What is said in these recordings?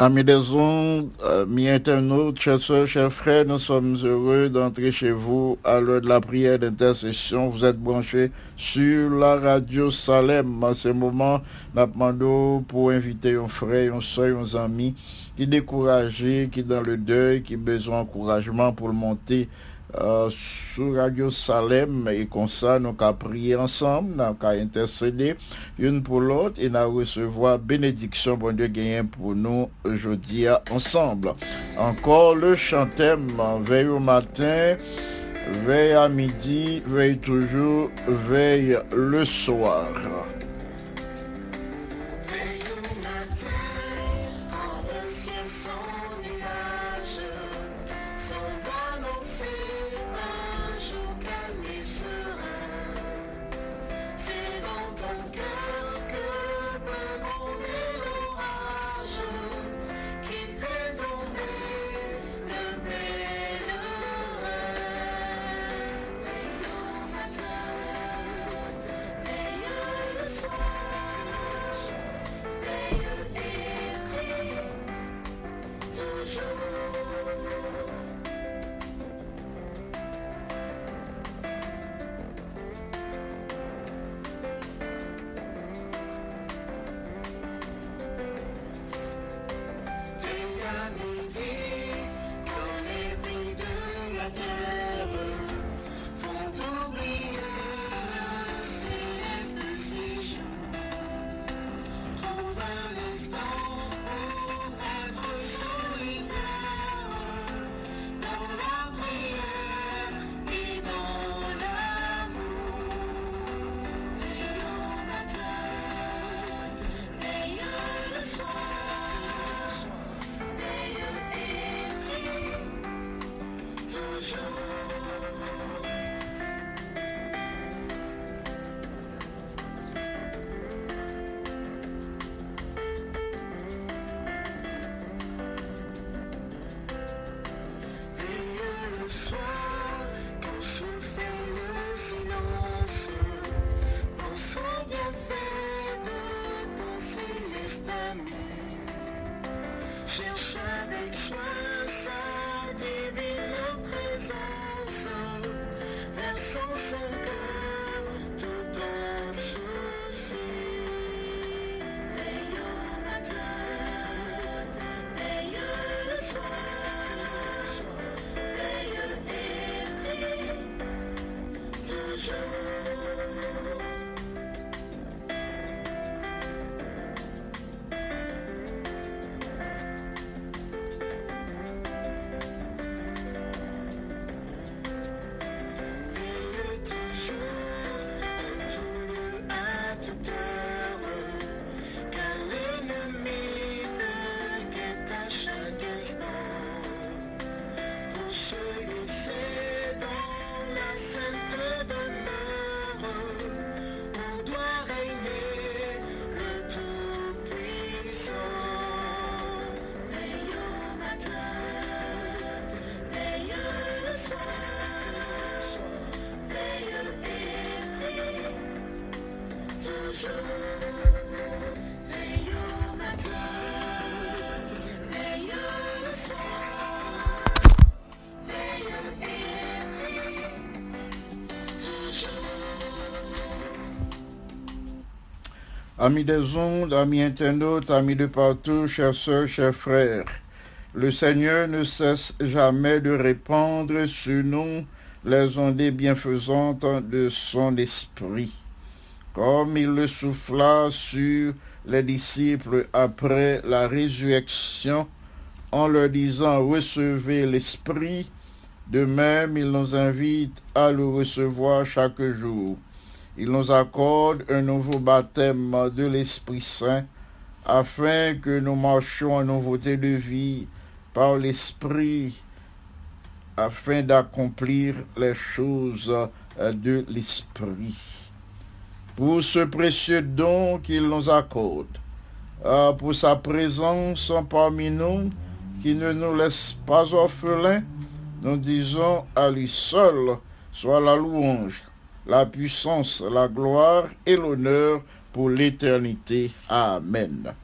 Amis des ondes, amis internautes, chers soeurs, chers frères, nous sommes heureux d'entrer chez vous à l'heure de la prière d'intercession. Vous êtes branchés sur la radio Salem. À ce moment, nous demandons pour inviter un frère, un soeur, un ami qui est découragé, qui est dans le deuil, qui a besoin d'encouragement pour le monter euh, sur Radio Salem et comme ça, nous avons prier ensemble, nous avons intercéder une pour l'autre et nous recevoir bénédiction, bon Dieu, gagné pour nous aujourd'hui ensemble. Encore le chantème, veille au matin, veille à midi, veille toujours, veille le soir. Amis des ondes, amis internautes, amis de partout, chers sœurs, chers frères, le Seigneur ne cesse jamais de répandre sur nous les ondées bienfaisantes de son esprit, comme il le souffla sur les disciples après la résurrection en leur disant recevez l'esprit, de même il nous invite à le recevoir chaque jour. Il nous accorde un nouveau baptême de l'Esprit Saint afin que nous marchions en nouveauté de vie par l'Esprit afin d'accomplir les choses de l'Esprit. Pour ce précieux don qu'il nous accorde, euh, pour sa présence parmi nous, qui ne nous laisse pas orphelins, nous disons à lui seul soit la louange, la puissance, la gloire et l'honneur pour l'éternité. Amen.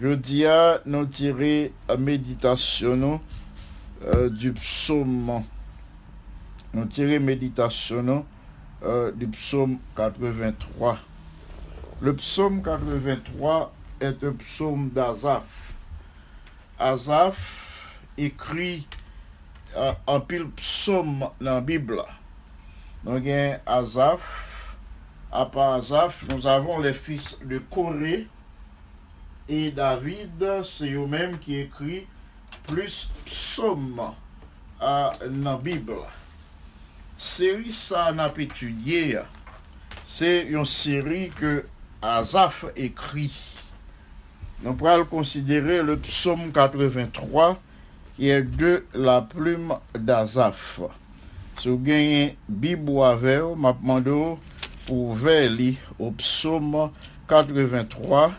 Je dis à nous tirer méditation euh, du psaume. Nous tirer méditation euh, du psaume 83. Le psaume 83 est un psaume d'Azaph. Azaph écrit euh, en pile psaume dans la Bible. Donc, Azaph. À part Azaph, nous avons les fils de Corée et David, c'est eux-mêmes qui écrit plus psaume euh, dans la Bible. Série ça n'a pas étudié, c'est une série que Azaph écrit. Nous pourrons considérer le psaume 83 qui est de la plume d'Azaph. Si vous gagnez Bible avec vous, m'a demandé pour lire au psaume 83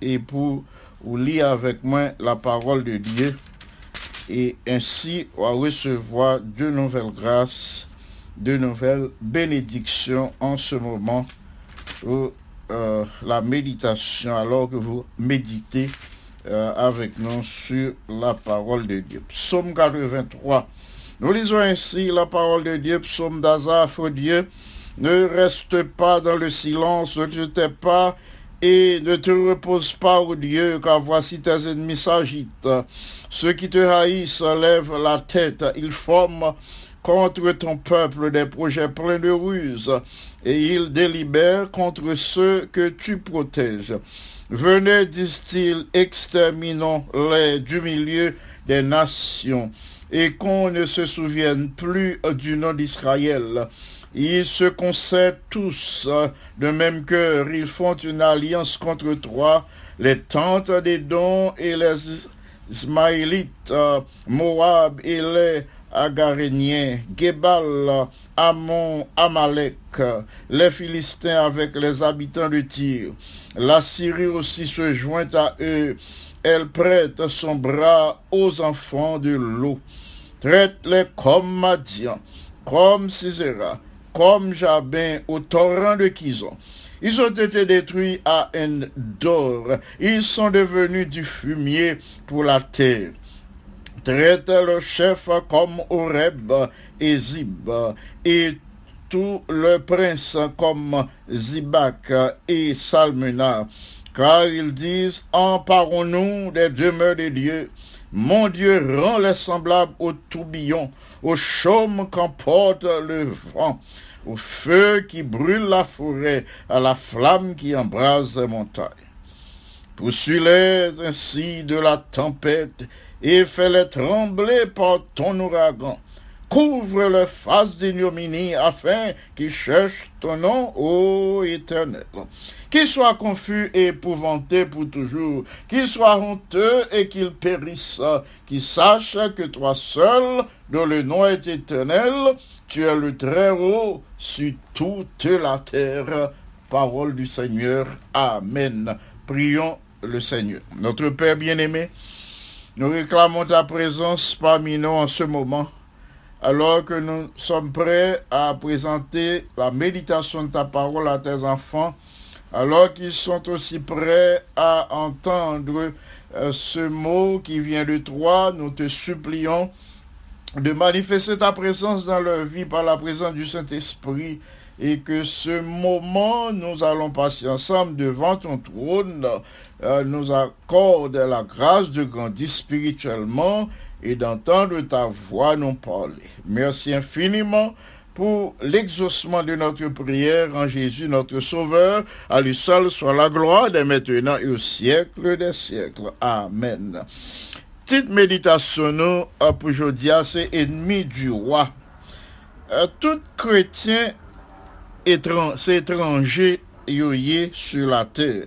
et pour vous lire avec moi la parole de Dieu et ainsi on va recevoir de nouvelles grâces, de nouvelles bénédictions en ce moment pour euh, la méditation alors que vous méditez euh, avec nous sur la parole de Dieu. Psaume 83. Nous lisons ainsi la parole de Dieu, psaume d'Azaph, oh Dieu. Ne reste pas dans le silence, ne te tais pas et ne te repose pas, ô Dieu, car voici tes ennemis s'agitent. Ceux qui te haïssent lèvent la tête, ils forment contre ton peuple des projets pleins de ruses, et ils délibèrent contre ceux que tu protèges. Venez, disent-ils, exterminons-les du milieu des nations, et qu'on ne se souvienne plus du nom d'Israël. Ils se concèdent tous de même cœur, ils font une alliance contre toi, les tentes des dons et les Ismaélites, Moab et les Agaréniens, Gebal, Ammon, Amalek, les Philistins avec les habitants de Tyr. La Syrie aussi se joint à eux. Elle prête son bras aux enfants de l'eau. Traite-les comme Madian, comme Sisera, comme Jabin au torrent de Kizon. Ils ont été détruits à Endor. Ils sont devenus du fumier pour la terre. Traite le chef comme Oreb et Zib, et tout le prince comme Zibak et Salmena, car ils disent, emparons-nous des demeures de Dieu. Mon Dieu rend les semblables au tourbillon, au chaume qu'emporte le vent, au feu qui brûle la forêt, à la flamme qui embrase les montagnes. Poursuis-les ainsi de la tempête et fais-les trembler par ton ouragan. Couvre leur face d'ignominie afin qu'ils cherchent ton nom, ô éternel. Qu'ils soient confus et épouvantés pour toujours, qu'ils soient honteux et qu'ils périssent, qu'ils sachent que toi seul, dont le nom est éternel, tu es le très haut sur toute la terre. Parole du Seigneur. Amen. Prions le Seigneur. Notre Père bien-aimé, nous réclamons ta présence parmi nous en ce moment, alors que nous sommes prêts à présenter la méditation de ta parole à tes enfants, alors qu'ils sont aussi prêts à entendre euh, ce mot qui vient de toi, nous te supplions de manifester ta présence dans leur vie par la présence du Saint-Esprit et que ce moment, nous allons passer ensemble devant ton trône, nous accorde la grâce de grandir spirituellement et d'entendre ta voix nous parler. Merci infiniment pour l'exaucement de notre prière en Jésus notre Sauveur. À lui seul soit la gloire dès maintenant et au siècle des siècles. Amen. Petite méditation euh, pour aujourd'hui, c'est ennemi du roi. Euh, tout chrétien étranger yo yé sur la terre.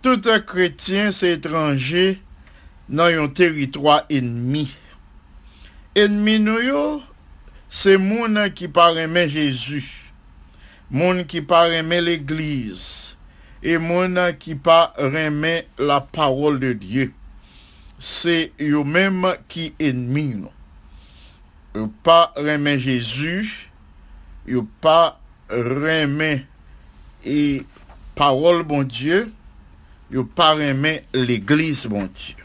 Tout un chrétien c'est étranger dans un territoire ennemi. Ennemi c'est moun qui pas aimer Jésus. Moun qui pas aimer l'église. Et moun qui pas aimer la parole de Dieu. C'est eux même qui ennemi nous. Yo pas aimer Jésus, yo pas aimer et parole bon Dieu, yo pas aimer l'église bon Dieu.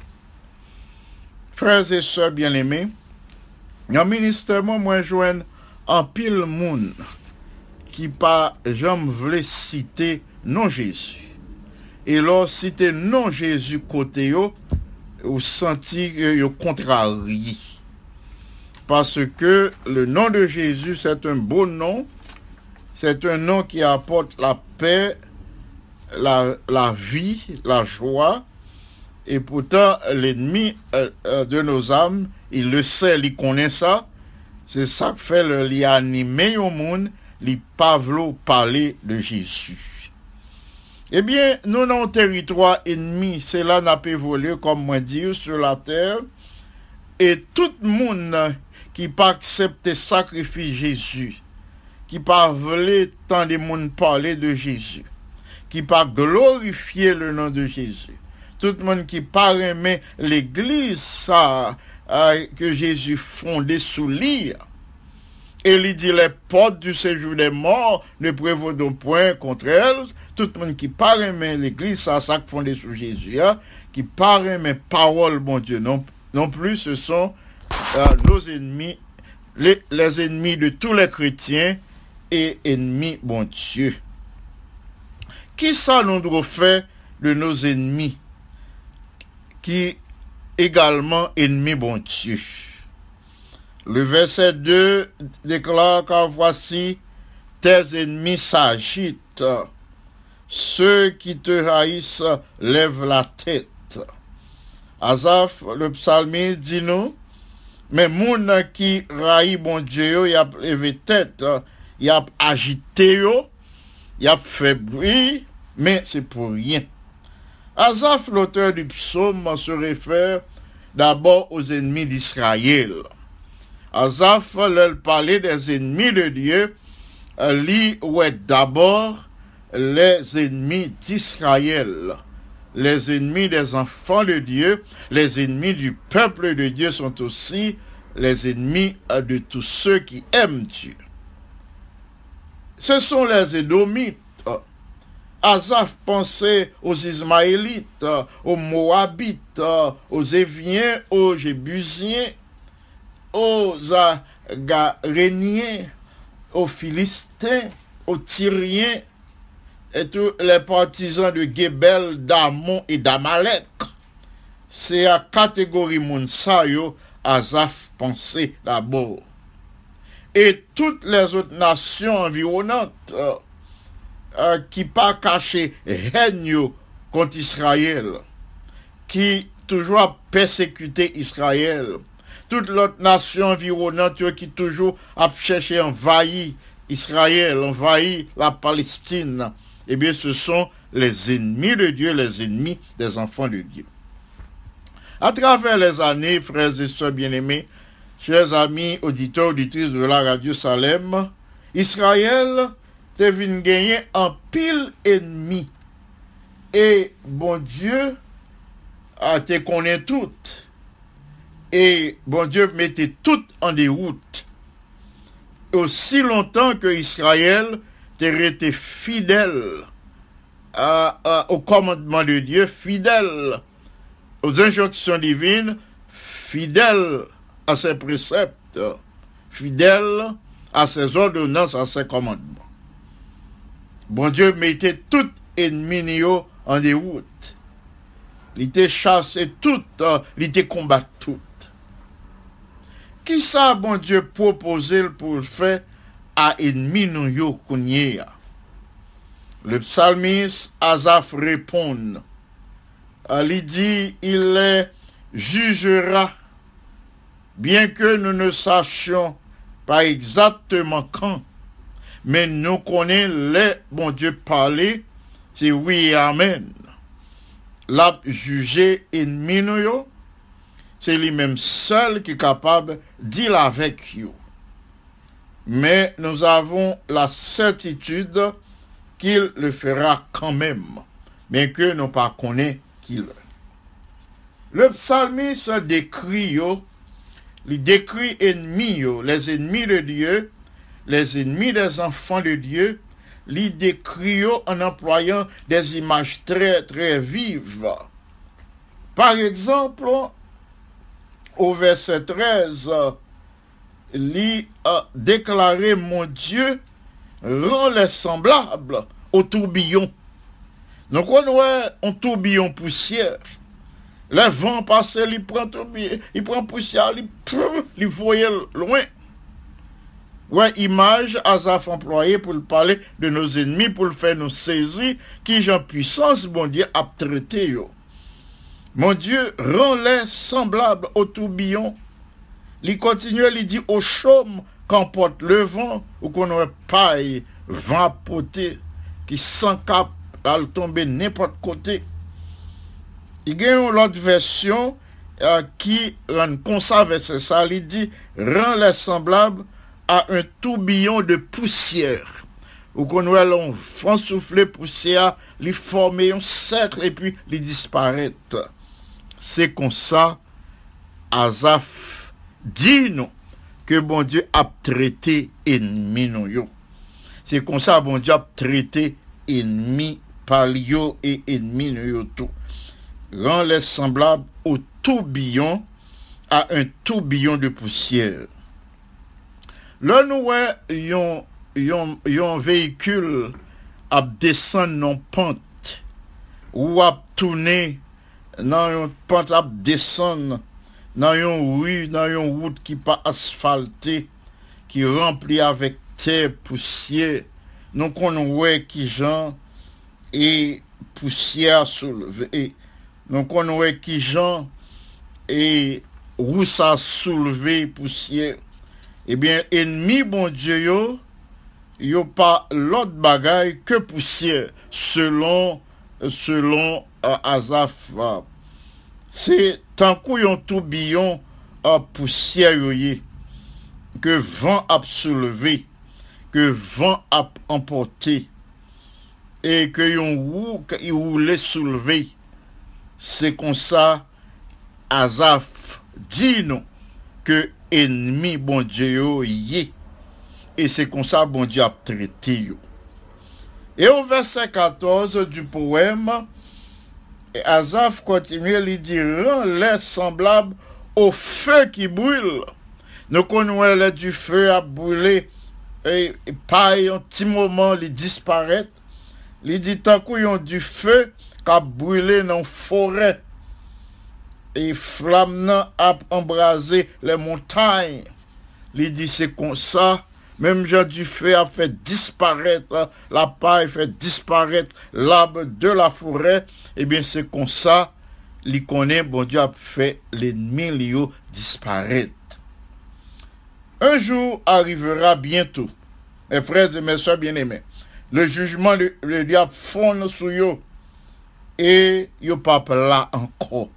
Frères et sœurs bien-aimés, dans ministère moi moi joindre en pile moun qui pas j'aime vle citer non Jésus. Et là citer non Jésus côté yo, ou senti yo contrarié. Parce que le nom de Jésus, c'est un beau nom. C'est un nom qui apporte la paix, la, vie, la joie. Et pourtant, l'ennemi euh, euh, de nos âmes, il le sait, il connaît ça. C'est ça que fait le animé au monde, pas vouloir parler de Jésus. Eh bien, nous, dans le territoire ennemi, c'est là n'a pas évolué, comme moi dire, sur la terre. Et tout le monde qui pas accepté sacrifice Jésus, qui pas voulu tant de monde parler de Jésus, qui pas glorifier le nom de Jésus, tout le monde qui pas aimé l'église ça, euh, que Jésus fondé sous l'île, et il dit les portes du séjour des morts ne prévaudront point contre elles. Tout le monde qui pas aimé l'église, ça, ça fondé sous Jésus, hein, qui pas aimé parole, mon Dieu, non, plus, ce sont euh, nos ennemis, les, ennemis de tous les chrétiens et ennemis, bon Dieu. Qui ça nous doit faire de nos ennemis, qui également ennemis, bon Dieu? Le verset 2 déclare car voici tes ennemis s'agitent, ceux qui te haïssent lèvent la tête. Azaf, le psalmiste, dit nous, mais moun qui raït bon Dieu, y a levé tête, y a agité, a fait bruit, mais c'est pour rien. Azaf, l'auteur du psaume, se réfère d'abord aux ennemis d'Israël. Azaf, leur parlait des ennemis de Dieu, lui ouais d'abord les ennemis d'Israël. Les ennemis des enfants de Dieu, les ennemis du peuple de Dieu sont aussi les ennemis euh, de tous ceux qui aiment Dieu. Ce sont les Édomites. Azaph pensait aux Ismaélites, aux Moabites, aux Éviens, aux Jébusiens, aux Agaréniens, aux Philistins, aux Tyriens et tous les partisans de Gebel, d'Amon et d'Amalek. C'est à catégorie Mounsayo, Azaph pensait d'abord. Et toutes les autres nations environnantes euh, euh, qui pas caché règne contre Israël, qui toujours a persécuté Israël, toute l'autre nation environnante qui toujours a cherché à envahir Israël, envahir la Palestine, eh bien ce sont les ennemis de Dieu, les ennemis des enfants de Dieu. À travers les années, frères et sœurs bien-aimés, chers amis auditeurs, auditrices de la radio Salem, Israël te vin gagner en pile ennemi. Et bon Dieu a te connaît toutes. Et bon Dieu mettait toutes en déroute. Aussi longtemps que Israël te resté fidèle au commandement de Dieu, fidèle aux injonctions divines, fidèle à ses préceptes, fidèle à ses ordonnances, à ses commandements. Bon Dieu mettait tout ennemi en déroute. Il était chassé tout, il était combattu tout. Qui ça, bon Dieu, proposé pour faire à ennemi nous? Le psalmiste Azaph répond, il dit, il les jugera, bien que nous ne sachions pas exactement quand, mais nous connaissons les, bon Dieu, parler, c'est oui et amen. L'a jugé ennemi nous c'est lui-même seul qui est capable dire avec you. Mais nous avons la certitude qu'il le fera quand même, bien que nous pas connaissons qu'il. Le psalmiste décrit il décrit ennemis les ennemis de Dieu, les ennemis des enfants de Dieu, il décrit en employant des images très très vives. Par exemple, au verset 13, euh, il a déclaré, mon Dieu, rend les semblables au tourbillon. Donc on voit un tourbillon poussière. Le vent passe, il prend prend poussière, il, voyait loin. Ouais, image Azaf employé pour le parler de nos ennemis, pour le faire nous saisir, qui j'en puissance, bon Dieu, a traité yo. Mon Dieu, rend-les semblables au tourbillon. Il continue, il dit au chaume qu'emporte le vent, ou qu'on aurait paille, vent poté, qui sans cap, al tomber n'importe côté. Il y a une autre version euh, qui rend conserve c'est ça, il dit rend les semblables à un tourbillon de poussière. Ou qu'on voit l'on souffler poussière, lui former un cercle et puis lui disparaître. C'est comme ça, Azaf dit nous que bon Dieu a traité ennemi nous yo. C'est comme ça bon Dieu a traité ennemi par yo yo tout. Rend les semblables au tourbillon, à un tourbillon de poussière. Là, nous voyons yon, yon, yon véhicule à descendre non pente ou à tourner dans une pente à descendre dans une rue, dans une route qui pas asphaltée, qui remplie avec terre, poussière. Nous connaissons qui gens et poussière soulevée. Nous connaissons qui gens et ça soulevé poussière. Eh bien, ennemi bon Dieu yo, yo pas l'autre bagaille que poussière, selon, selon euh, euh, c'est tant qu'on yon tourbillon à poussière yo ye, que vent a soulevé, que vent a emporté, et que yon roulé soulevé. C'est comme ça, Azaph dit nous que ennemi bon Dieu ye. et c'est comme ça bon Dieu a traité. Et au verset 14 du poème, Azaf continue, il dit, rend-les semblables au feu qui brûle. Nous connaissons du feu à brûler, et, pas un petit moment, il disparaît. Il dit, tant y a du feu a brûlé dans forêt, et flamme a embrasé les montagnes. Il dit, c'est comme ça, même Jean du feu a fait disparaître la paille, fait disparaître l'arbre de la forêt, eh bien c'est comme ça, il connaît, bon Dieu a fait l'ennemi disparaître. Un jour arrivera bientôt, mes frères et mes soeurs bien-aimés, le jugement le, le diable fond sur yo, et yo pas là encore.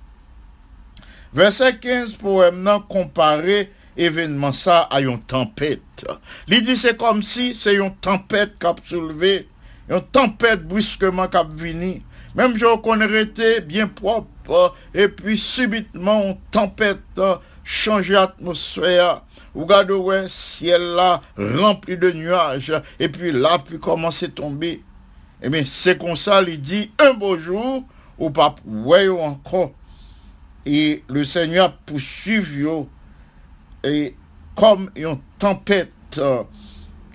Verset 15 poème nan compare événement ça à une tempête. Il dit c'est comme si c'est une tempête qui a soulevé, une tempête brusquement qui a venu. Même je été bien propre et puis subitement une tempête change l'atmosphère. Regardez ouais, ciel là rempli de nuages et puis là puis commence à tomber. Eh bien c'est comme ça, il dit un beau jour ou pas ouais encore et le Seigneur poursuive yo et comme une tempête euh,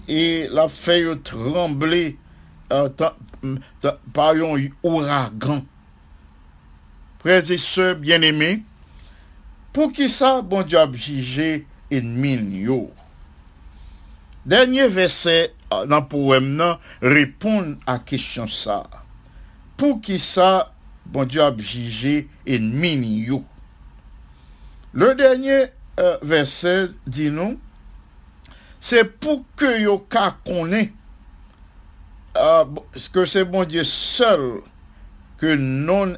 et la fait trembler euh, par un ouragan. Frères bien-aimés, pour qui ça, bon Dieu a jugé ennemi? Dernier verset euh, dans le poème nan, répond à question ça. Pour qui ça, bon Dieu a jugé ennemi yo? Le dernier euh, verset dit nous, c'est pour que ka connaît euh, que c'est bon Dieu seul que non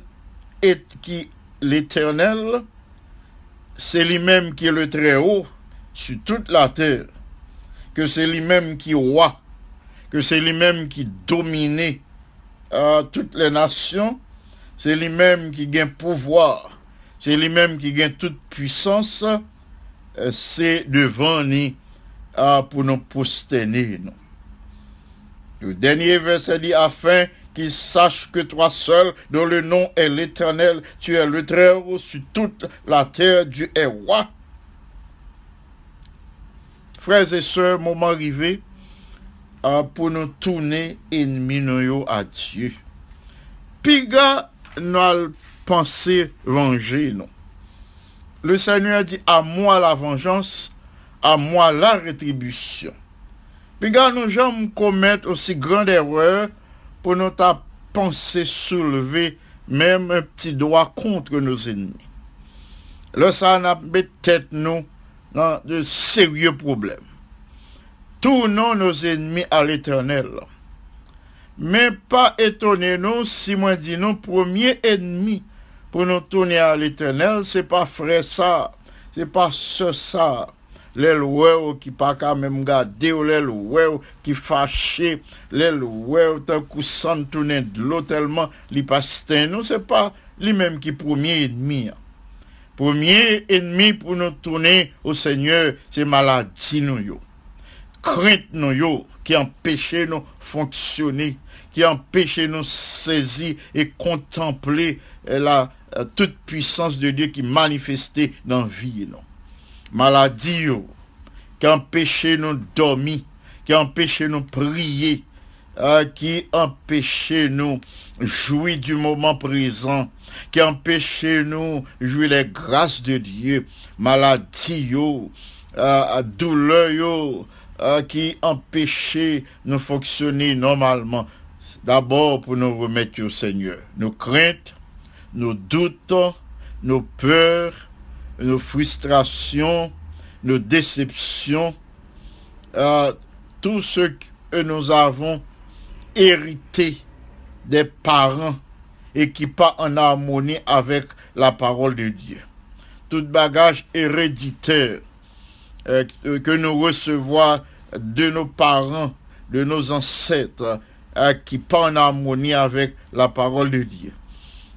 est qui l'éternel, c'est lui-même qui est le très haut sur toute la terre, que c'est lui-même qui est roi, que c'est lui-même qui domine euh, toutes les nations, c'est lui-même qui gagne pouvoir, c'est lui-même qui gagne toute puissance, euh, c'est devant nous euh, pour nous prosterner. nous. Le dernier verset dit afin qu'ils sachent que toi seul, dont le nom est l'éternel, tu es le très haut sur toute la terre, Dieu est roi. Frères et sœurs, moment arrivé euh, pour nous tourner ennemis nous yo à Dieu. Piga venger non. Le Seigneur dit à moi la vengeance, à moi la rétribution. Puis gars, nous jamais commettre aussi grande erreur pour nous ta penser soulever même un petit doigt contre nos ennemis. Là, ça n'a mis tête nous dans de sérieux problèmes. Tournons nos ennemis à l'éternel. Mais pas étonnez-nous si moi dis nous premier ennemi pour nous tourner à l'éternel, c'est pas frère ça, c'est pas ce ça. Les loueurs qui pas quand même garder les loueurs qui fâché, les loueurs coup sans tourner de l'eau tellement nous c'est pas lui-même qui premier ennemi. Premier ennemi pour nous tourner au Seigneur, c'est maladie nous crainte nous yo, qui empêche nous fonctionner, qui empêche nous saisir et contempler euh, la euh, toute puissance de Dieu qui manifestait dans vie. Maladie yo, qui empêche nous dormir, qui empêche nous prier, euh, qui empêche nous jouir du moment présent, qui empêche nous jouir les grâces de Dieu, maladie yo, douleur yo, qui empêchait nous fonctionner normalement. D'abord pour nous remettre au Seigneur. Nos craintes, nos doutes, nos peurs, nos frustrations, nos déceptions, euh, tout ce que nous avons hérité des parents et qui pas en harmonie avec la parole de Dieu. Tout bagage héréditaire euh, que nous recevons de nos parents, de nos ancêtres, euh, qui pas en harmonie avec la parole de Dieu.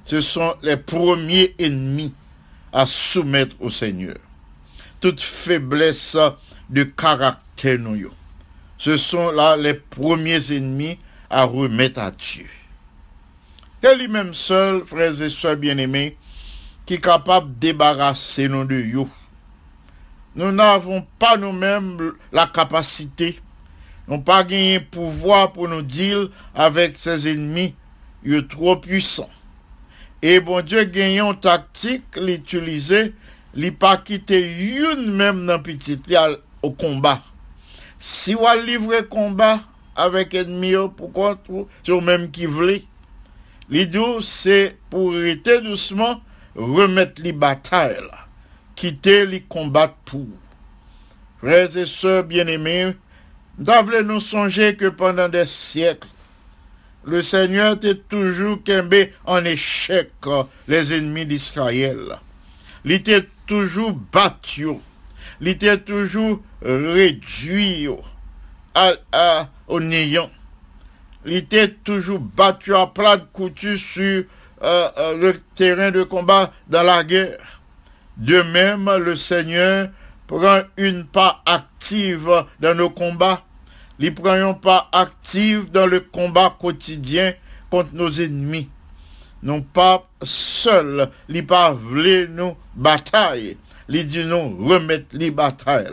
Ce sont les premiers ennemis à soumettre au Seigneur. Toute faiblesse de caractère, nous, ce sont là les premiers ennemis à remettre à Dieu. C'est lui-même seul, frères et sœurs bien-aimés, qui est capable de débarrasser nous de eux. Nous n'avons pas nous-mêmes la capacité, nous n'avons pas gagné pouvoir pour nous dire avec ses ennemis, ils sont trop puissants. Et bon Dieu gagne une tactique, l'utiliser, li pas quitter une même dans petit li al- au combat. Si vous livrer combat avec ennemi, pourquoi tout, c'est même qui voulait. L'idée, c'est pour arrêter doucement, remettre les batailles, quitter les combats pour. Frères et sœurs bien-aimés, voulons nous songer que pendant des siècles, le Seigneur était toujours tombé en échec euh, les ennemis d'Israël. Il était toujours battu. Il était toujours réduit au néant. Il était toujours battu à plat de couture sur euh, euh, le terrain de combat dans la guerre. De même, le Seigneur prend une part active dans nos combats. Il prend une part active dans le combat quotidien contre nos ennemis. Non pas seul, il pas voulu nous bataille. Il dit nous remettre les batailles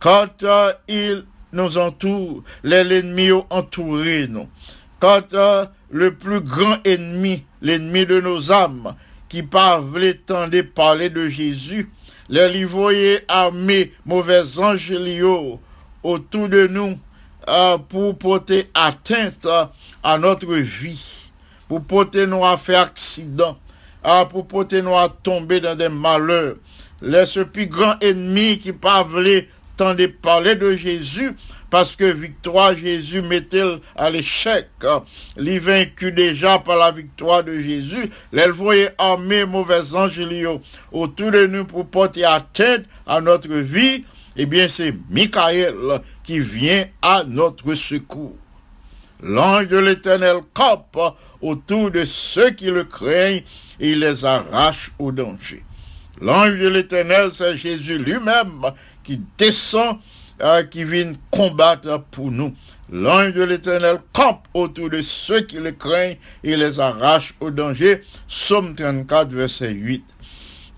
Quand euh, il nous entoure, ont entouré nous. Quand euh, le plus grand ennemi, l'ennemi de nos âmes, qui voulu tendre parler de Jésus, les livroyers armés, mauvais anges autour de nous euh, pour porter atteinte euh, à notre vie, pour porter nous à faire accident, euh, pour porter nous à tomber dans des malheurs. Les ce plus grand ennemi qui voulu tendre parler de Jésus, parce que victoire Jésus mettait à l'échec. euh, Les vaincu déjà par la victoire de Jésus, les voyaient armés mauvais liés autour de nous pour porter atteinte à notre vie, eh bien c'est Michael qui vient à notre secours. L'ange de l'Éternel campe autour de ceux qui le craignent et les arrache au danger. L'ange de l'Éternel, c'est Jésus lui-même qui descend, qui vient combattre pour nous. L'ange de l'Éternel campe autour de ceux qui le craignent et les arrache au danger. Psaume 34, verset 8.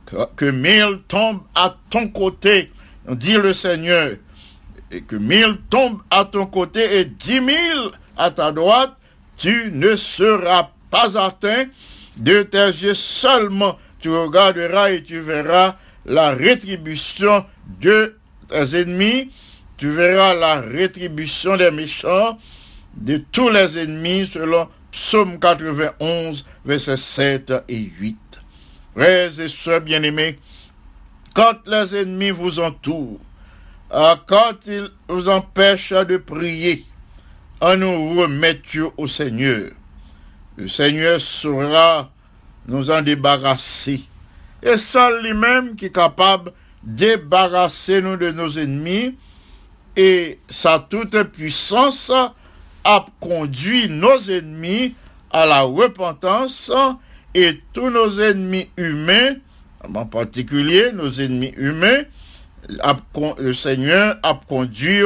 Que, que mille tombent à ton côté, dit le Seigneur, et que mille tombent à ton côté et dix mille à ta droite, tu ne seras pas atteint de tes yeux seulement. Tu regarderas et tu verras la rétribution de tes ennemis, tu verras la rétribution des méchants, de tous les ennemis, selon Psaume 91, versets 7 et 8. Frères et sœurs bien-aimés, quand les ennemis vous entourent, quand ils vous empêchent de prier, en nous remettre au Seigneur. Le Seigneur saura nous en débarrasser. Et seul lui-même qui est capable de débarrasser nous de nos ennemis et sa toute puissance a conduit nos ennemis à la repentance et tous nos ennemis humains, en particulier nos ennemis humains, le Seigneur a conduit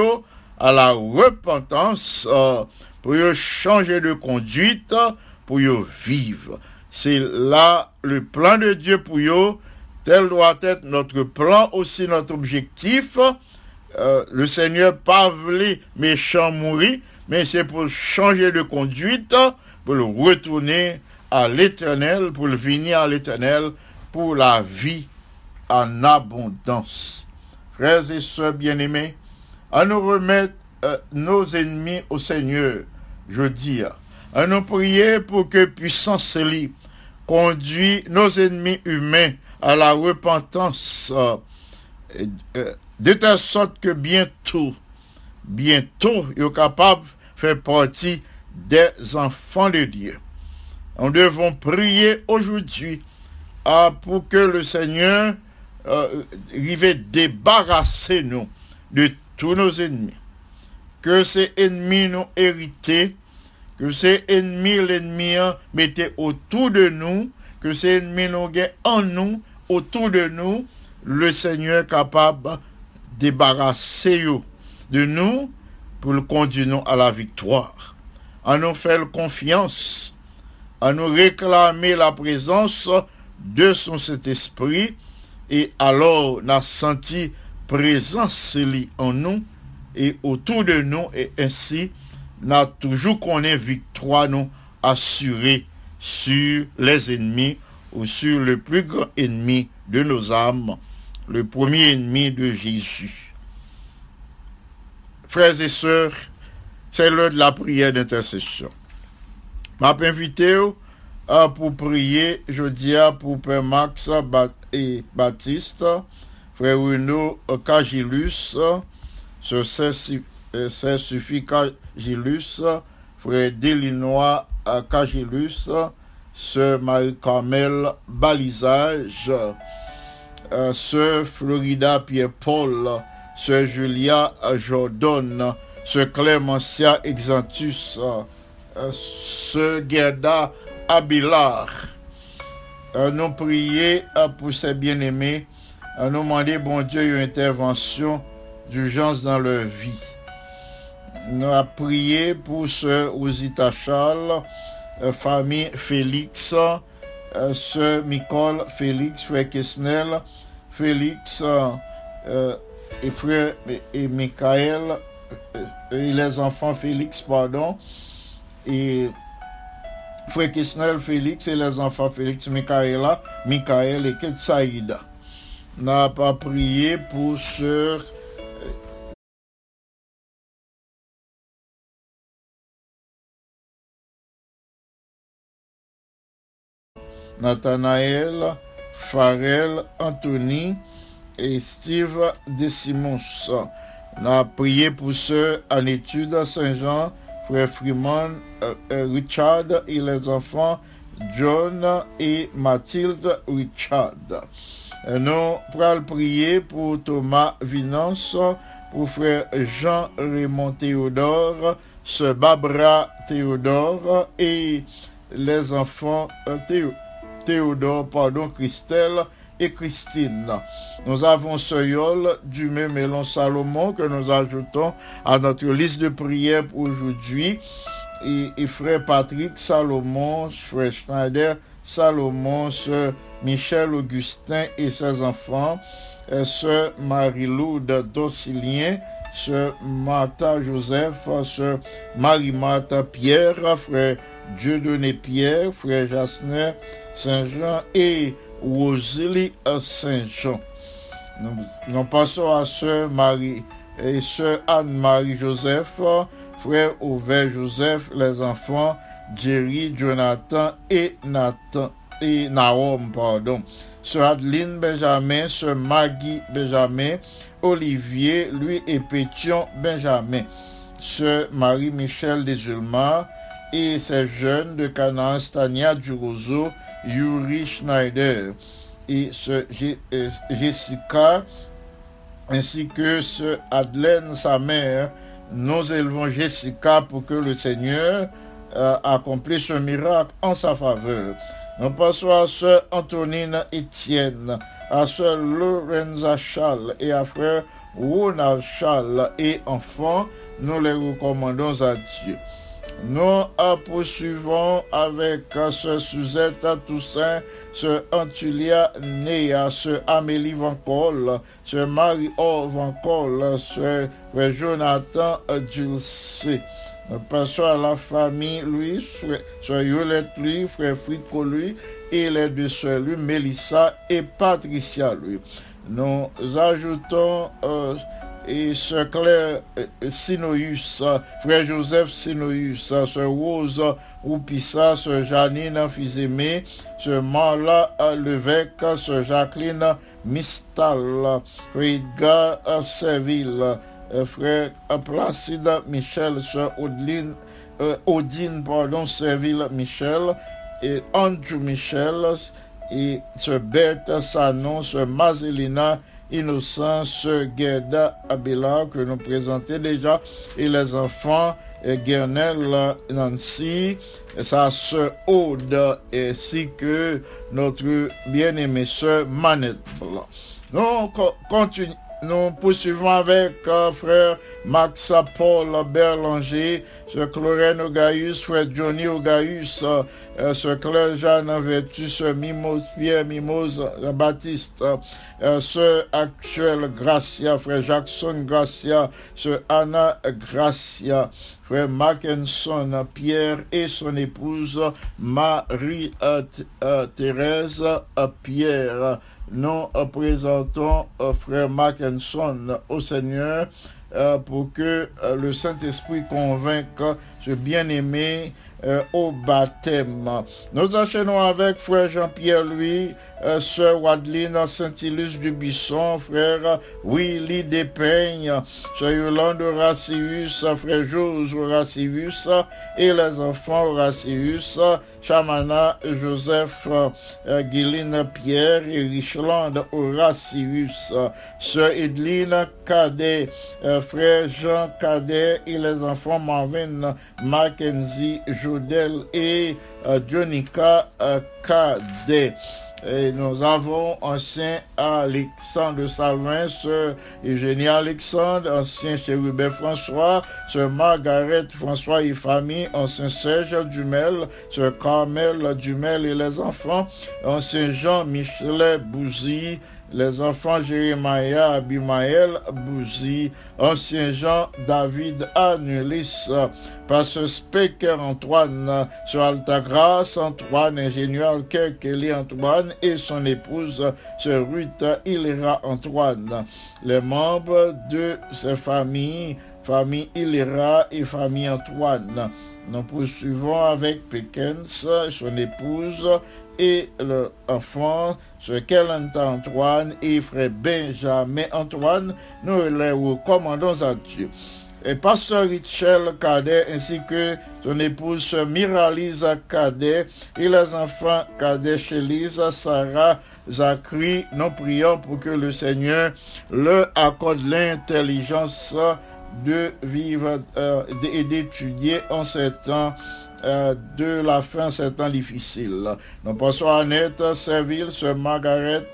à la repentance euh, pour changer de conduite, pour vivre. C'est là le plan de Dieu pour eux. Tel doit être notre plan, aussi notre objectif. Euh, le Seigneur pas voulu méchant mourir, mais c'est pour changer de conduite, pour le retourner à l'éternel, pour le venir à l'éternel, pour la vie en abondance. Frères et sœurs bien-aimés, à nous remettre euh, nos ennemis au Seigneur, je dis, à nous prier pour que puissance lui conduit nos ennemis humains à la repentance, euh, de telle sorte que bientôt, bientôt, ils sont capables de faire partie des enfants de Dieu. Nous devons prier aujourd'hui ah, pour que le Seigneur euh, débarrasser nous de tous nos ennemis. Que ces ennemis nous hérités, que ces ennemis, l'ennemi hein, mettez autour de nous, que ces ennemis nous en nous, autour de nous, le Seigneur est capable débarrasser de nous pour le conduire à la victoire. À nous faire confiance, à nous réclamer la présence de son Saint-Esprit et alors on a senti présence en nous et autour de nous et ainsi n'a toujours qu'on ait victoire nous assurée sur les ennemis ou sur le plus grand ennemi de nos âmes, le premier ennemi de Jésus. Frères et sœurs, c'est l'heure de la prière d'intercession. M'a invité pour prier, je dis pour Père Max et Baptiste, Frère Renaud Cagilus, Saint- euh, Saint-Suffit Cagilus, Frère Delinois Cagilus, Sœur Marie-Carmel Balisage, euh, Sœur Florida Pierre-Paul, Sœur Julia euh, Jordan, Sœur Clémentia Exantus, euh, Sœur Gerda Abilard. Euh, nous prier euh, pour ces bien-aimés, euh, nous demander, bon Dieu, une intervention d'urgence dans leur vie. Nous avons prié pour Sœur Ouzita Charles, euh, famille Félix, euh, Sœur Nicole Félix, Frère Kesnel, Félix euh, euh, et Frère et, Michael, euh, et les enfants Félix, pardon, et Frère Kesnel Félix et les enfants Félix, Michaela, Michael et Ketsaïda. N'a pas prié pour Sœur Nathanaël, Farel, Anthony et Steve Desimons. On a prié pour ceux en études à Saint-Jean, frère Freeman, euh, euh, Richard et les enfants John et Mathilde Richard. Euh, Nous pourrons prier pour Thomas Vinance, pour frère Jean Raymond Théodore, sœur Barbara Théodore et les enfants euh, Théo- Théodore, pardon, Christelle et Christine. Nous avons Soyol du même Mélon Salomon que nous ajoutons à notre liste de prières pour aujourd'hui. Et, et frère Patrick Salomon, frère Schneider Salomon, sœur Michel Augustin et ses enfants, euh, sœur Marie-Loude Docilien, sœur Martha Joseph, sœur Marie-Martha Pierre, frère Dieudonné Pierre, frère Jasner Saint-Jean et Rosalie Saint-Jean. Nous, passons à sœur Marie et sœur Anne-Marie Joseph, frère Auvert Joseph, les enfants Jerry, Jonathan et Nathan et Naom, pardon. Sœur Adeline Benjamin, sœur Maggie Benjamin, Olivier, lui et Pétion Benjamin. Sœur Marie-Michel Desulmar et ses jeunes de Canaan, Stania Durozo, Yuri Schneider et ce euh, Jessica ainsi que ce Adelaine, sa mère. Nous élevons Jessica pour que le Seigneur euh, accomplisse un miracle en sa faveur. Nous passons à sœur Antonine Étienne, à sœur Lorenza Charles et à frère Ronald Charles et enfants, nous les recommandons à Dieu. Nous poursuivons avec euh, sœur Suzette Toussaint, sœur Antulia Néa, sœur Amélie Vancol, sœur Marie-Or Vancol, sœur frère Jonathan Dulcé. Nous passons à la famille Louis, sœur Yolette Louis, frère Frico Louis, et les deux sœurs Louis, Mélissa et Patricia Louis. Nous ajoutons euh, et sœur Claire euh, Sinoïus, euh, frère Joseph Sinoïus, euh, sœur Rose Oupissa, sœur Janine Fils-Aimé, sœur Marla Levesque, sœur Jacqueline Mistal, euh, Serville, frère Placide Michel, sœur Odine, pardon, Serville Michel, et Andrew Michel, et sœur Berthe Sanon, sœur Mazelina Innocent, sœur Gerda Abelard que nous présentons déjà, et les enfants Guernel Nancy, sa sœur Aude, ainsi que notre bien-aimée sœur Manette Blanc. Donc, continu- nous poursuivons avec euh, frère Max Paul Berlanger, Sœur Chlorène Ogaïus, frère Johnny Ogaïus, euh, euh, Sœur Claire Jeanne Vertu, Sœur Mimose Pierre Mimose euh, Baptiste, euh, Sœur Actuelle Gracia, frère Jackson Gracia, Sœur Anna Gracia, frère Mackinson Pierre et son épouse Marie-Thérèse Pierre. Nous présentons euh, frère Mackinson au Seigneur euh, pour que euh, le Saint-Esprit convainque ce bien-aimé au baptême. Nous enchaînons avec frère Jean-Pierre Louis, euh, sœur Wadeline Saint-Ilus du Bisson, frère Willy Despeignes, sœur Yolande Horacius, frère Jose Horacius et les enfants Horacius, Chamana Joseph euh, Guiline Pierre et Richland Horacius, sœur Edline Cadet, euh, frère Jean Cadet et les enfants Marvin Mackenzie Jodel et euh, Jonica Cadet. Et nous avons ancien Alexandre Salvin, sœur Eugénie Alexandre, ancien chérubin François, sœur Margaret François et famille, ancien Serge Dumel, sœur Carmel Dumel et les enfants, ancien Jean Michelet Bouzy, les enfants Jérémia Abimaël Bouzy, ancien Jean David Anulis, pasteur Specker Antoine, sur Altagrace Antoine, ingénieur Kelly Antoine et son épouse, sur Ruth Hilera Antoine. Les membres de ces familles, famille Hilera et famille Antoine. Nous poursuivons avec Pickens, son épouse, et l'enfant, ce Kelenta Antoine et frère Benjamin Antoine, nous les recommandons à Dieu. Et pasteur Richel Cadet ainsi que son épouse Miralisa Cadet et les enfants Cadet Chélise, Sarah, Zachary, nous prions pour que le Seigneur leur accorde l'intelligence de vivre euh, et d'étudier en ces temps euh, de la fin, ces temps difficiles. Nous pensons à Annette Serville, ce Margaret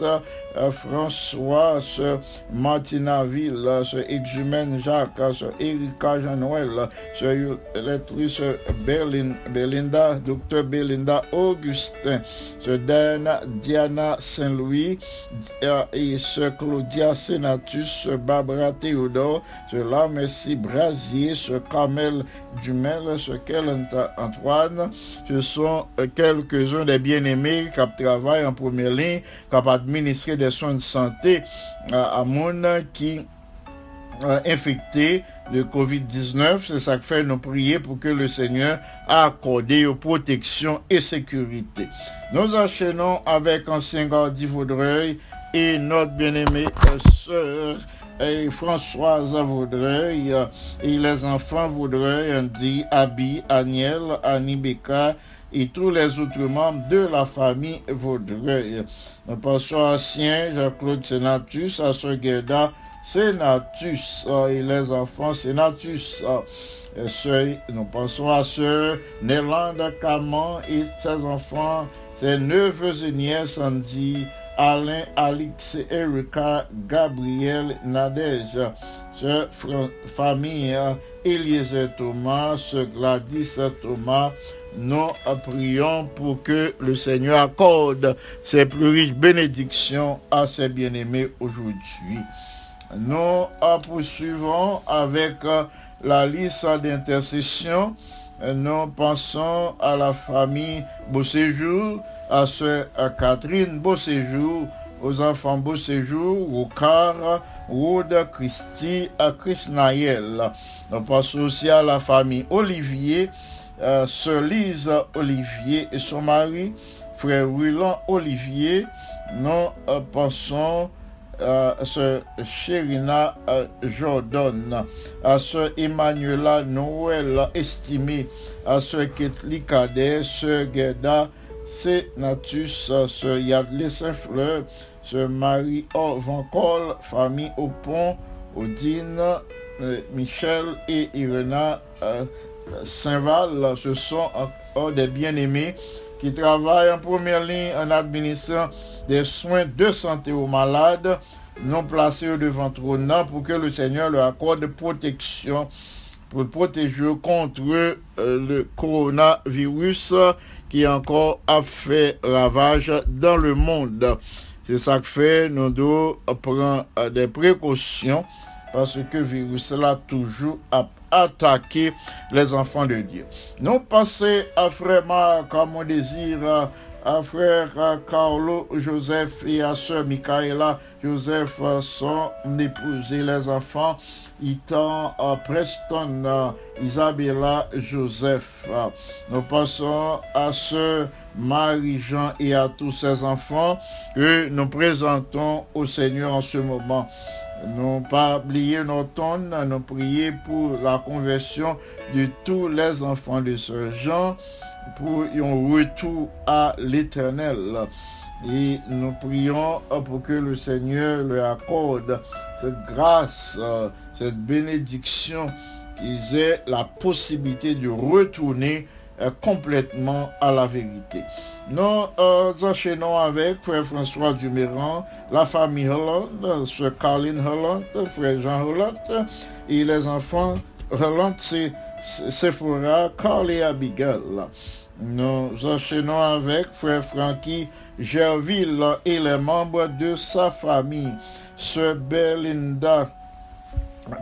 François, ce Martinaville, ce Exumène Jacques, ce Erika Jean-Noël, ce lectrice Berlin, Belinda, docteur Belinda Augustin, ce Dana Diana Saint-Louis et Claudia Senatus, ce Barbara Théodore, ce Lamessi Brasier, ce Carmel Dumel, ce Kelenta Antoine, ce sont euh, quelques-uns des bien-aimés qui travaillent en première ligne, qui administré des soins de santé euh, à monde qui euh, infecté de COVID-19. C'est ça que fait nous prier pour que le Seigneur a accordé protection et sécurité. Nous enchaînons avec ancien Gardi Vaudreuil et notre bien-aimée sœur et Françoise Vaudreuil et les enfants Vaudreuil, Andy, Abby, Aniel, Annie Becca et tous les autres membres de la famille Vaudreuil. Passons à Sien, Jean-Claude Sénatus, à Sœur Gerda Sénatus euh, et les enfants Sénatus. euh, et sœur- nous pensons à Sœur Nélande Caman et ses enfants, ses neveux et nièces, Andy, Alain, Alix, Erika, Gabriel, Nadège, Sœur famille, Eliezer Thomas, Sœur Gladys Thomas, nous euh, prions pour que le Seigneur accorde ses plus riches bénédictions à ses bien-aimés aujourd'hui. Nous euh, poursuivons avec euh, la liste d'intercession. Euh, Nous pensons à la famille Beauséjour, à sœur euh, Catherine Beauséjour, aux enfants Beauséjour, au car, Wood, Christy, à Chris Naël. Nous pensons aussi à la famille Olivier, euh, sœur Lise Olivier et son mari, frère Willan Olivier. Nous euh, pensons à sœur Chérina euh, Jordan, à sœur Emmanuela Noël estimée, à sœur Ketli Cadet, sœur Gerda Sénatus, sœur Yadley Saint-Fleur, sœur Marie Orvancol, famille au pont, Odine, euh, Michel et Irena euh, Saint-Val, ce sont encore des bien-aimés qui travaillent en première ligne en administrant des soins de santé aux malades, non placés devant trône pour que le Seigneur leur accorde protection pour protéger contre euh, le coronavirus qui encore a fait ravage dans le monde. C'est ça que fait, nous devons prendre euh, des précautions parce que le virus là toujours a attaqué les enfants de Dieu. Nous passons à frère Marc, comme on désire, à frère Carlo Joseph et à sœur Michaela Joseph sont épousés les enfants étant à Preston Isabella Joseph. Nous passons à sœur Marie-Jean et à tous ses enfants que nous présentons au Seigneur en ce moment. Nous pas oublier notre temps, nous prier pour la conversion de tous les enfants de ce Jean pour un retour à l'éternel. Et nous prions pour que le Seigneur leur accorde cette grâce, cette bénédiction, qu'ils aient la possibilité de retourner complètement à la vérité. Nous euh, enchaînons avec Frère François Duméran, la famille Hollande, Sœur Caroline Hollande, Frère Jean Hollande et les enfants Hollande, c'est Sephora, Carl et Abigail. Nous enchaînons avec Frère Frankie Gerville et les membres de sa famille, Sœur Belinda,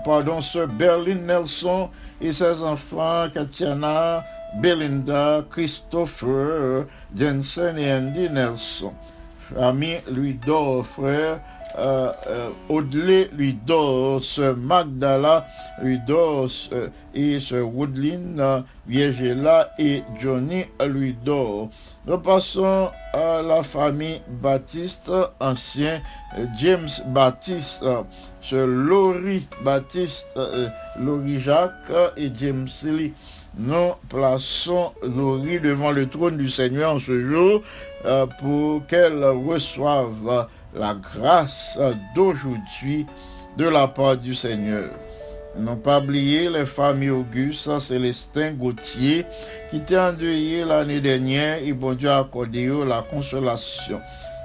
pardon, Sœur Berlin Nelson et ses enfants, Katiana, Belinda, Christopher, Jensen et Andy Nelson. Famille lui frère euh, euh, Audley Magdala lui dort, et Woodlin, euh, Viegela et Johnny lui dort. Nous passons à la famille Baptiste, ancien James Baptiste, ce Laurie Baptiste, Laurie Jacques et James Lee. Nous plaçons Laurie devant le trône du Seigneur en ce jour pour qu'elle reçoive la grâce d'aujourd'hui de la part du Seigneur. Non pas oublier les familles Auguste, Célestin, Gauthier, qui étaient endeuillés l'année dernière et bon Dieu a accordé la consolation.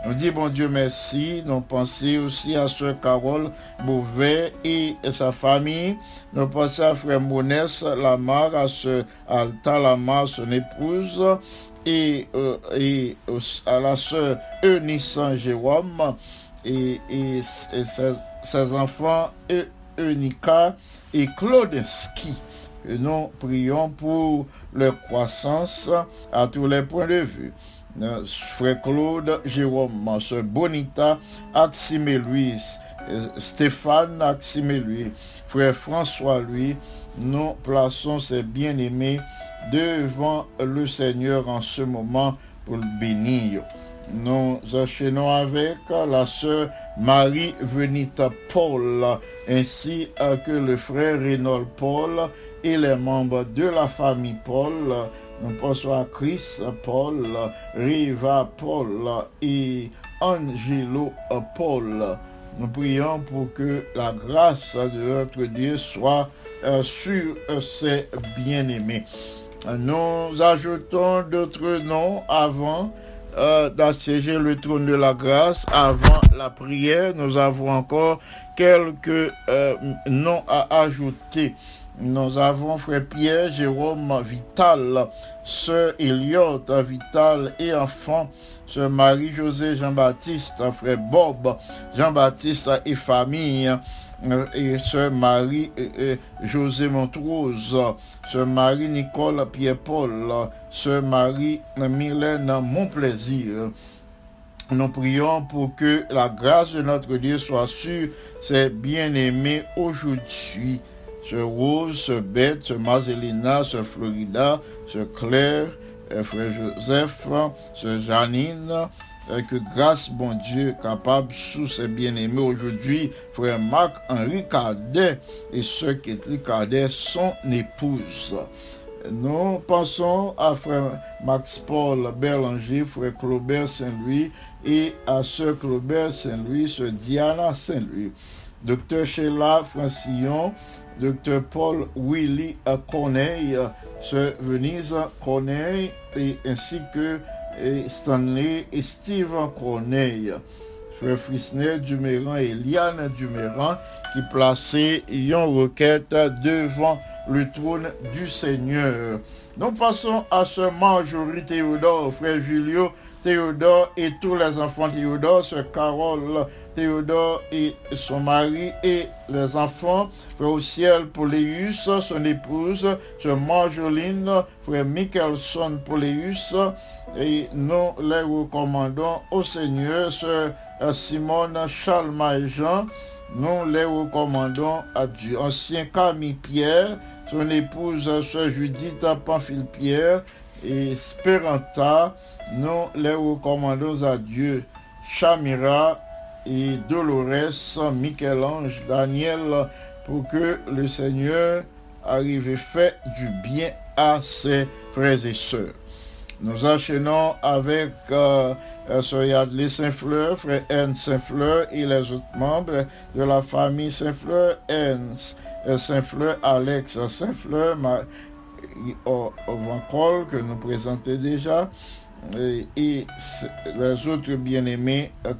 Nous dit bon Dieu merci. Nous pensons aussi à Sœur Carole Beauvais et sa famille. Nous pensons à Frère Monès Lamar, à Sœur Alta Lamar, son épouse, et, euh, et à la sœur Eunice Saint-Jérôme et, ses, enfants Eunica et Claudeski. Nous prions pour leur croissance à tous les points de vue. Frère Claude Jérôme, Sœur Bonita, Axime Louis, Stéphane Axime Louis, Frère François Louis, nous plaçons ces bien-aimés devant le Seigneur en ce moment pour le bénir. Nous enchaînons avec la sœur Marie Venita Paul, ainsi que le frère Reynold Paul et les membres de la famille Paul. Nous pensons à Chris Paul, Riva Paul et Angelo Paul. Nous prions pour que la grâce de notre Dieu soit euh, sur ces bien-aimés. Nous ajoutons d'autres noms avant euh, d'assiéger le trône de la grâce. Avant la prière, nous avons encore quelques euh, noms à ajouter. Nous avons frère Pierre, Jérôme, Vital, sœur Eliot, Vital et enfant, sœur Marie-José, Jean-Baptiste, frère Bob, Jean-Baptiste et famille, et sœur Marie José Montrose, sœur Marie Nicole Pierre-Paul, sœur Marie Mylène Monplaisir. Nous prions pour que la grâce de notre Dieu soit sur ces bien-aimés aujourd'hui. Sœur Rose, Sœur Bête, Sœur Marcelina, Sœur Florida, Sœur Claire, Frère Joseph, Sœur Janine, que grâce, bon Dieu, capable sous ses bien-aimés aujourd'hui, frère Marc-Henri Cardet et ceux qui Cardet, son épouse. Nous pensons à frère Max-Paul Berlanger, frère Claubert Saint-Louis et à sœur Claubert Saint-Louis, sœur Diana Saint-Louis. Docteur Sheila Francillon, docteur Paul Willy Corneille, sœur Venise Corneille, et ainsi que Stanley et Steve Corneille. frère Frisney Duméran et Liane Duméran qui plaçaient yon requête devant le trône du Seigneur. Nous passons à ce Marjorie Théodore, frère Julio Théodore et tous les enfants Théodore, sœur Carole Théodore et son mari et les enfants, frère au Poléus, son épouse, sœur Marjoline, frère Michelson Poléus, et nous les recommandons au Seigneur, sœur Simone Chalma et Jean, nous les recommandons à Dieu. Ancien Camille Pierre, son épouse, sœur Judith Pamphile Pierre et Spéranta, nous les recommandons à Dieu. Chamira et Dolores, Michel-Ange, Daniel, pour que le Seigneur arrive et fait du bien à ses frères et sœurs. Nous enchaînons avec euh, euh, Sœur Yadley Saint-Fleur, frère Ernst Saint-Fleur et les autres membres de la famille Saint-Fleur, Ernst euh, Saint-Fleur, Alex Saint-Fleur, Vancol que nous présentons déjà, et, et les autres bien-aimés, euh,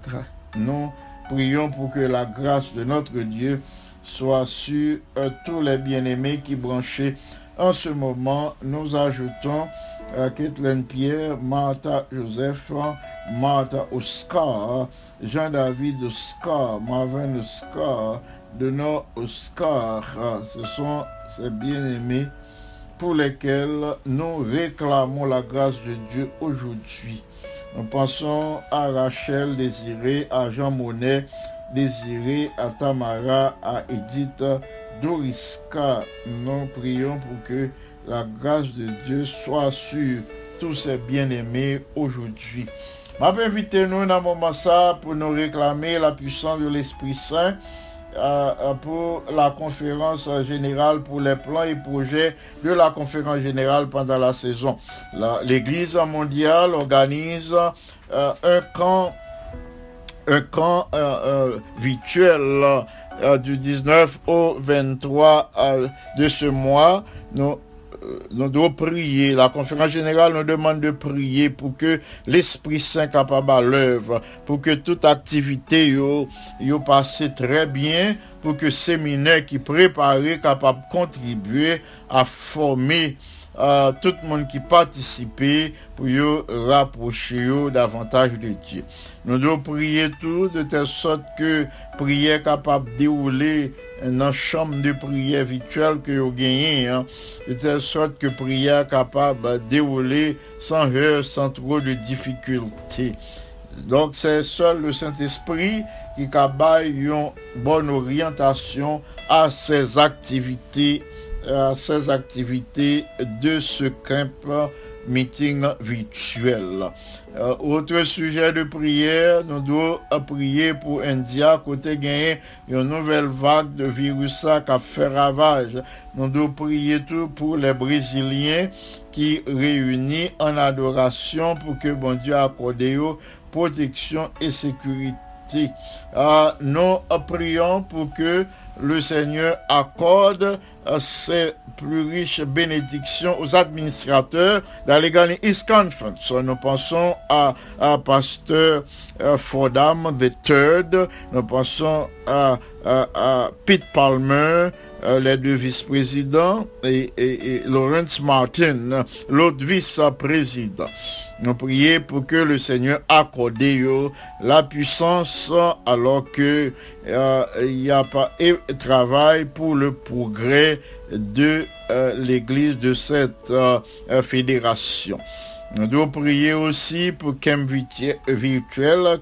nous prions pour que la grâce de notre Dieu soit sur euh, tous les bien-aimés qui branchaient en ce moment. Nous ajoutons euh, Kathleen Pierre, Martha Joseph, Martha Oscar, Jean-David Oscar, Marvin Oscar, Denor Oscar. Ce sont ces bien-aimés pour lesquels nous réclamons la grâce de Dieu aujourd'hui. Nous pensons à Rachel Désiré, à Jean Monnet Désiré, à Tamara, à Edith Doriska. Nous prions pour que la grâce de Dieu soit sur tous ces bien-aimés aujourd'hui. m'a invité nous dans moment ça pour nous réclamer la puissance de l'Esprit Saint pour la conférence générale pour les plans et projets de la conférence générale pendant la saison. L'Église mondiale organise euh, un camp, un camp euh, virtuel du 19 au 23 de ce mois. Nous devons prier. La conférence générale nous demande de prier pour que l'Esprit Saint capable à l'œuvre, pour que toute activité yo, yo passe très bien, pour que séminaire qui préparé capable de contribuer à former euh, tout le monde qui participait pour yo rapprocher davantage de Dieu. Nous devons prier tout de telle sorte que prière capable de dérouler dans chambre de prière virtuelle que vous gagnez, hein, de telle sorte que prière capable de dérouler sans heurts, sans trop de difficultés. Donc c'est seul le Saint-Esprit qui capable une bonne orientation à ces activités, à ces activités de ce camp meeting virtuel. Euh, autre sujet de prière, nous devons prier pour India, côté gagner une nouvelle vague de virus qui a fait ravage. Nous devons prier tout pour les Brésiliens qui réunissent en adoration pour que bon Dieu accorde protection et sécurité. Euh, nous prions pour que le Seigneur accorde ses plus riches bénédictions aux administrateurs d'Allegheny East Conference. Nous pensons à, à Pasteur euh, Fordham III, nous pensons à, à, Pete Palmer, euh, les deux vice-présidents, et, et, Lawrence Martin, l'autre vice-président. Nous prions pour que le Seigneur accorde la puissance alors que euh, a pas de travail pour le progrès de euh, l'Église de cette fédération. Nous devons prier aussi pour Camp virtuel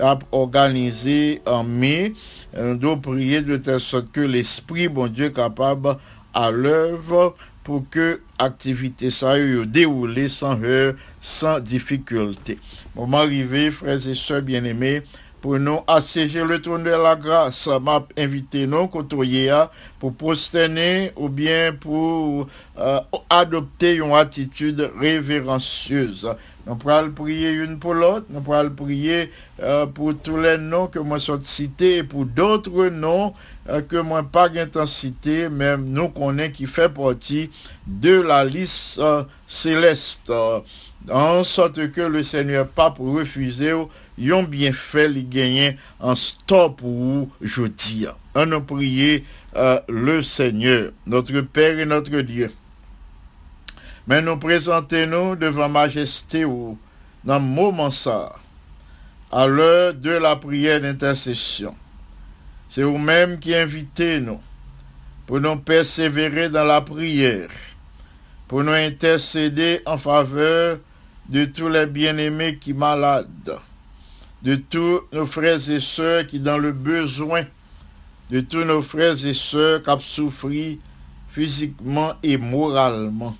a organisé en mai. Nous devons prier de telle sorte que l'Esprit, bon Dieu, capable à l'œuvre pour que l'activité ça déroulée sans heurts, sans difficulté. Moment arrivé, frères et sœurs bien-aimés, pour nous assiéger le trône de la grâce, m'a invité nous côtoyer pour prosterner ou bien pour euh, adopter une attitude révérencieuse. Nous pourrons prier une pour l'autre, nous pourrons prier euh, pour tous les noms que moi sont cités et pour d'autres noms euh, que moi pas d'intensité, même nous connaissons qui fait partie de la liste euh, céleste. en sorte que le Seigneur pas pour refuser yon bien fait les gagner en stop ou jeudi. On a prié le Seigneur, notre Père et notre Dieu. Mais nous présentons-nous devant majesté ou dans le moment à l'heure de la prière d'intercession. C'est vous-même qui invitez nous pour nous persévérer dans la prière, pour nous intercéder en faveur de tous les bien-aimés qui malades, de tous nos frères et sœurs qui dans le besoin, de tous nos frères et sœurs qui ont souffert physiquement et moralement.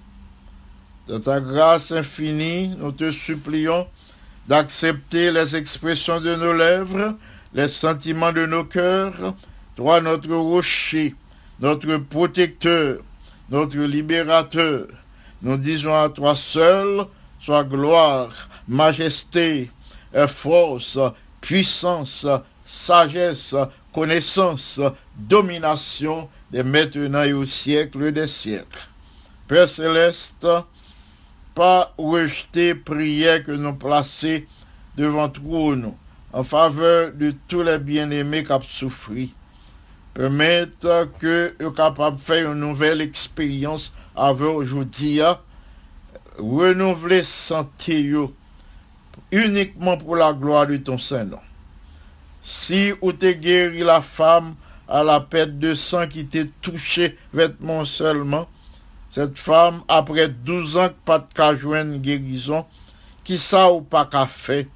Dans ta grâce infinie, nous te supplions d'accepter les expressions de nos lèvres, les sentiments de nos cœurs, toi notre rocher, notre protecteur, notre libérateur. Nous disons à toi seul, soit gloire, majesté, force, puissance, sagesse, connaissance, domination, de maintenant et au siècle des siècles. Père céleste, pas rejeter prière que nous placer devant trône en faveur de tous les bien-aimés qui ont souffert. Permettre que nous capables de faire une nouvelle expérience avec aujourd'hui, hein. renouveler santé uniquement pour la gloire de ton Saint-Nom. Si ou te guéri la femme à la perte de sang qui t'est touché vêtement seulement, cette femme, après 12 ans pas de cas joindre guérison, qui ça ou pas qu'a fait?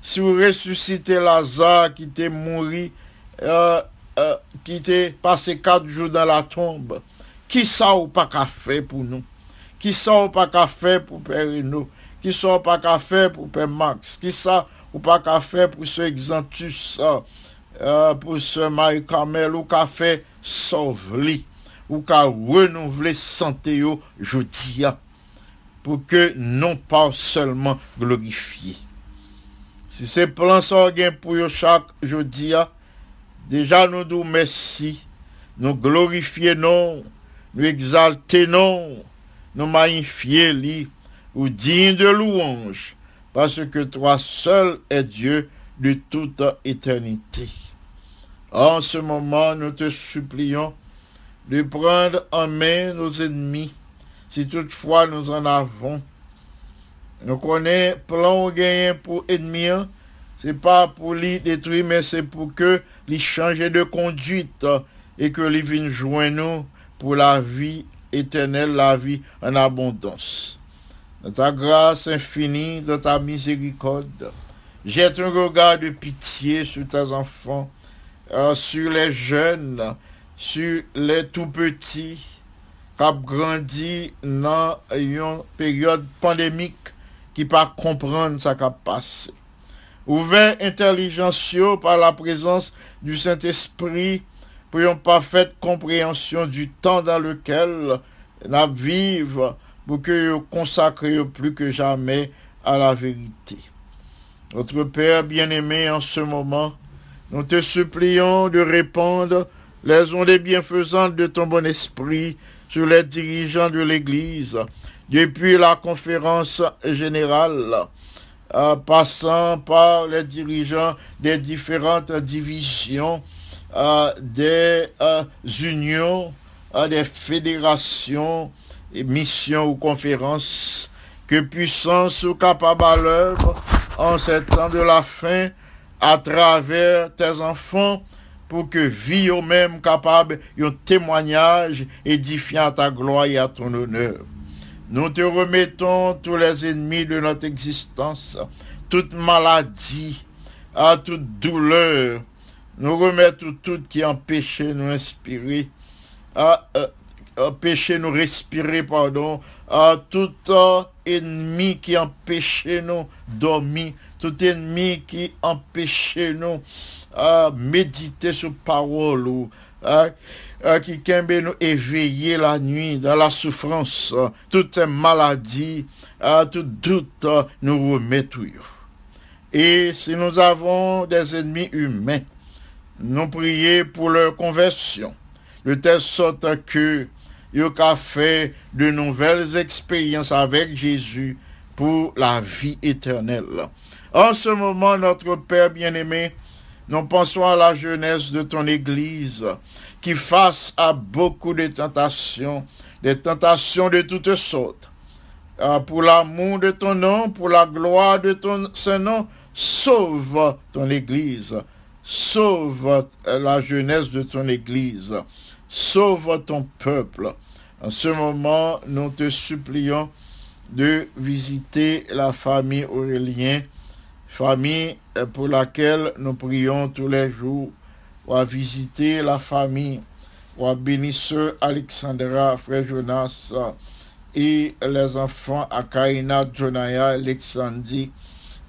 Si vous ressuscitez Lazare qui t'est mouru, euh, euh, qui t'est passé quatre jours dans la tombe, qui ça ou pas qu'a fait pour nous? Qui ça ou pas qu'a fait pour Père Renaud? Qui ça ou pas qu'a fait pour Père Max? Qui ça ou pas qu'a fait pour ce Exantus, euh, pour ce Marie Carmel, ou qu'a fait sauve-li, ou qu'a renouvelé santé yo, je dis, pour que non pas seulement glorifié. Si c'est plan sorguen pour yo chaque jeudi, déjà nous nous merci, nous glorifier non, nous exalter non, nous magnifier lui, ou digne de louange, parce que toi seul est Dieu de toute éternité. En ce moment, nous te supplions de prendre en main nos ennemis, si toutefois nous en avons. Nous connaissons plan gagné pour ennemis, hein. c'est pas pour les détruire, mais c'est pour que les changer de conduite euh, et que les viennent joindre nous pour la vie éternelle, la vie en abondance. Dans ta grâce infinie, dans ta miséricorde, jette un regard de pitié sur tes enfants, euh, sur les jeunes, sur les tout petits, qui ont grandi dans une période pandémique qui pas comprendre ce qui a passé. Ouvert intelligence yo par la présence du Saint-Esprit pour une parfaite compréhension du temps dans lequel nous vivons pour que vous consacrez plus que jamais à la vérité. Notre Père bien-aimé, en ce moment, nous te supplions de répandre les ondes bienfaisantes de ton bon esprit sur les dirigeants de l'Église, depuis la conférence générale, euh, passant par les dirigeants des différentes divisions, euh, des euh, unions, des fédérations, missions ou conférences, que puissance ou capable à l'œuvre en ces temps de la fin à travers tes enfants pour que vie au même capable un témoignage édifiant à ta gloire et à ton honneur. Nous te remettons tous les ennemis de notre existence, toute maladie, à toute douleur. Nous remettons tout qui empêche de nous inspirer, à, euh, nous respirer, pardon, à tout ennemi qui empêche nous dormir, tout ennemi qui empêche nous à méditer sur parole ou qui nous éveiller la nuit dans la souffrance, maladies, euh, tout doute, nous remet tout. Et si nous avons des ennemis humains, nous prions pour leur conversion, de telle sorte que ils ont fait de nouvelles expériences avec Jésus pour la vie éternelle. En ce moment, notre Père bien-aimé, nous pensons à la jeunesse de ton Église qui face à beaucoup de tentations, des tentations de toutes sortes. Ah, pour l'amour de ton nom, pour la gloire de ton ce nom, sauve ton Église, sauve euh, la jeunesse de ton Église, sauve ton peuple. En ce moment, nous te supplions de visiter la famille Aurélien, famille euh, pour laquelle nous prions tous les jours, ou à visiter la famille, ou à bénir sœur Alexandra, frère Jonas, et les enfants Akaina, Jonaya, Alexandrie.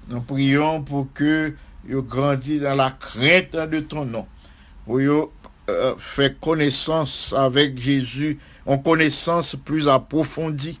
Nous prions pour que ils grandissent dans la crainte de ton nom, pour qu'ils euh, fait connaissance avec Jésus, en connaissance plus approfondie.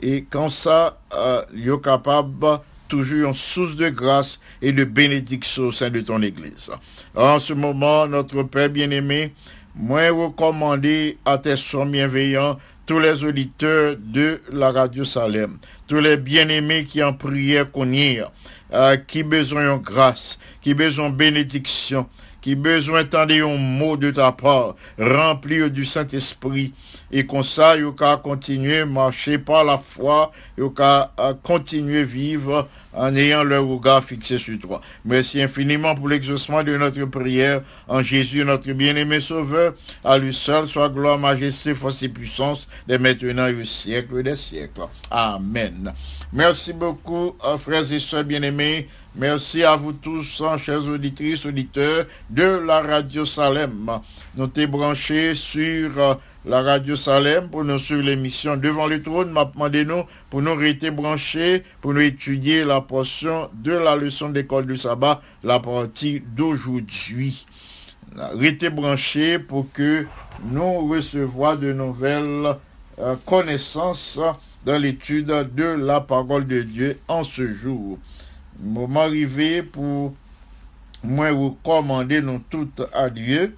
Et quand ça, euh, ils capable toujours en source de grâce et de bénédiction au sein de ton Église. En ce moment, notre Père bien-aimé, moi recommander à tes soins bienveillants tous les auditeurs de la radio Salem, tous les bien-aimés qui en prière connaissent, euh, qui besoin de grâce, qui besoin de bénédiction, qui besoin d'entendre un mot de ta part, rempli du Saint-Esprit, et comme ça, il qu'à continuer à marcher par la foi, il qu'à euh, continuer à vivre en ayant le regard fixé sur toi. Merci infiniment pour l'exaucement de notre prière en Jésus, notre bien-aimé Sauveur. À lui seul soit gloire, majesté, force et puissance, dès maintenant et au siècle des siècles. Amen. Merci beaucoup, euh, frères et sœurs bien-aimés. Merci à vous tous, hein, chers auditrices, auditeurs de la radio Salem. Nous t'es branchés sur euh, la radio Salem pour nous suivre l'émission Devant le trône. M'a demandé nous pour nous rester branchés, pour nous étudier la portion de la leçon d'école du sabbat, la partie d'aujourd'hui. Restez branchés pour que nous recevions de nouvelles euh, connaissances dans l'étude de la parole de Dieu en ce jour. Moment arrivé pour moi recommander nous toutes à Dieu,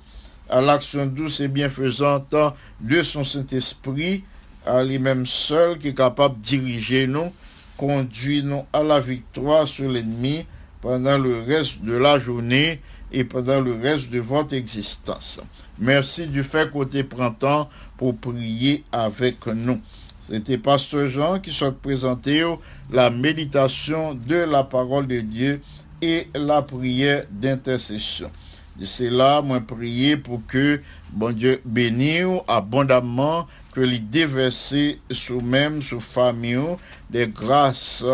à l'action douce et bienfaisante de son Saint-Esprit, à lui-même seul qui est capable de diriger nous, conduire nous à la victoire sur l'ennemi pendant le reste de la journée et pendant le reste de votre existence. Merci du fait côté printemps pour prier avec nous. C'était Pasteur Jean qui souhaite présenter la méditation de la parole de Dieu et la prière d'intercession. De cela, moi prier pour que bon Dieu bénisse abondamment, que les déverser sous même, sous famille, des grâces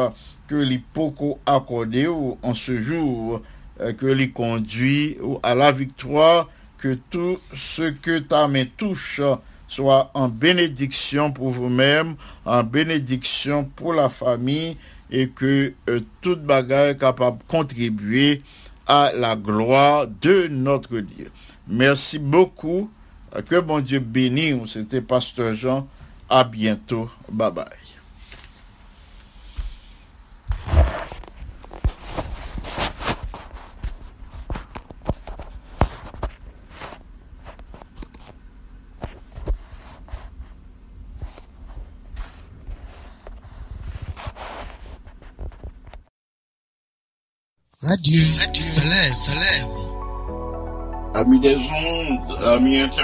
que les pocos accordé en ce jour, euh, que les conduit à la victoire, que tout ce que ta main touche soit en bénédiction pour vous-même, en bénédiction pour la famille, et que euh, toute bagarre est capable de contribuer à la gloire de notre Dieu. Merci beaucoup. Que bon Dieu bénisse. C'était Pasteur Jean. À bientôt. Bye bye. Radio, Radio Salem, Salem. Amis des ondes, amis